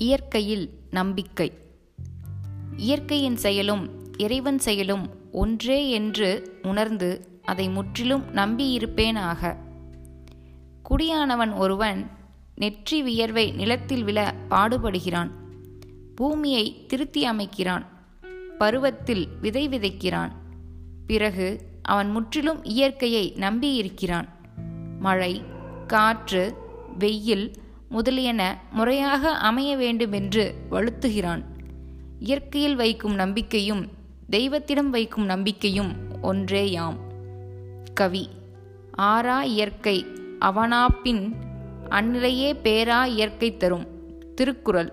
இயற்கையில் நம்பிக்கை. இயற்கையின் செயலும் இறைவன் செயலும் ஒன்றே என்று உணர்ந்து அதை முற்றிலும் நம்பியிருப்பேனாக. குடியானவன் ஒருவன் நெற்றி வியர்வை நிலத்தில் விழ பாடுபடுகிறான். பூமியை திருத்தி அமைக்கிறான். பருவத்தில் விதை விதைக்கிறான். பிறகு அவன் முற்றிலும் இயற்கையை நம்பியிருக்கிறான். மழை காற்று வெயில் முதலியன முறையாக அமைய வேண்டுமென்று வலுத்துகிறான். இயற்கையில் வைக்கும் நம்பிக்கையும் தெய்வத்திடம் வைக்கும் நம்பிக்கையும் ஒன்றேயாம். கவி ஆறா இயற்கை அவனாப்பின் அந்நிலையே பேரா இயற்கை தரும். திருக்குறள்.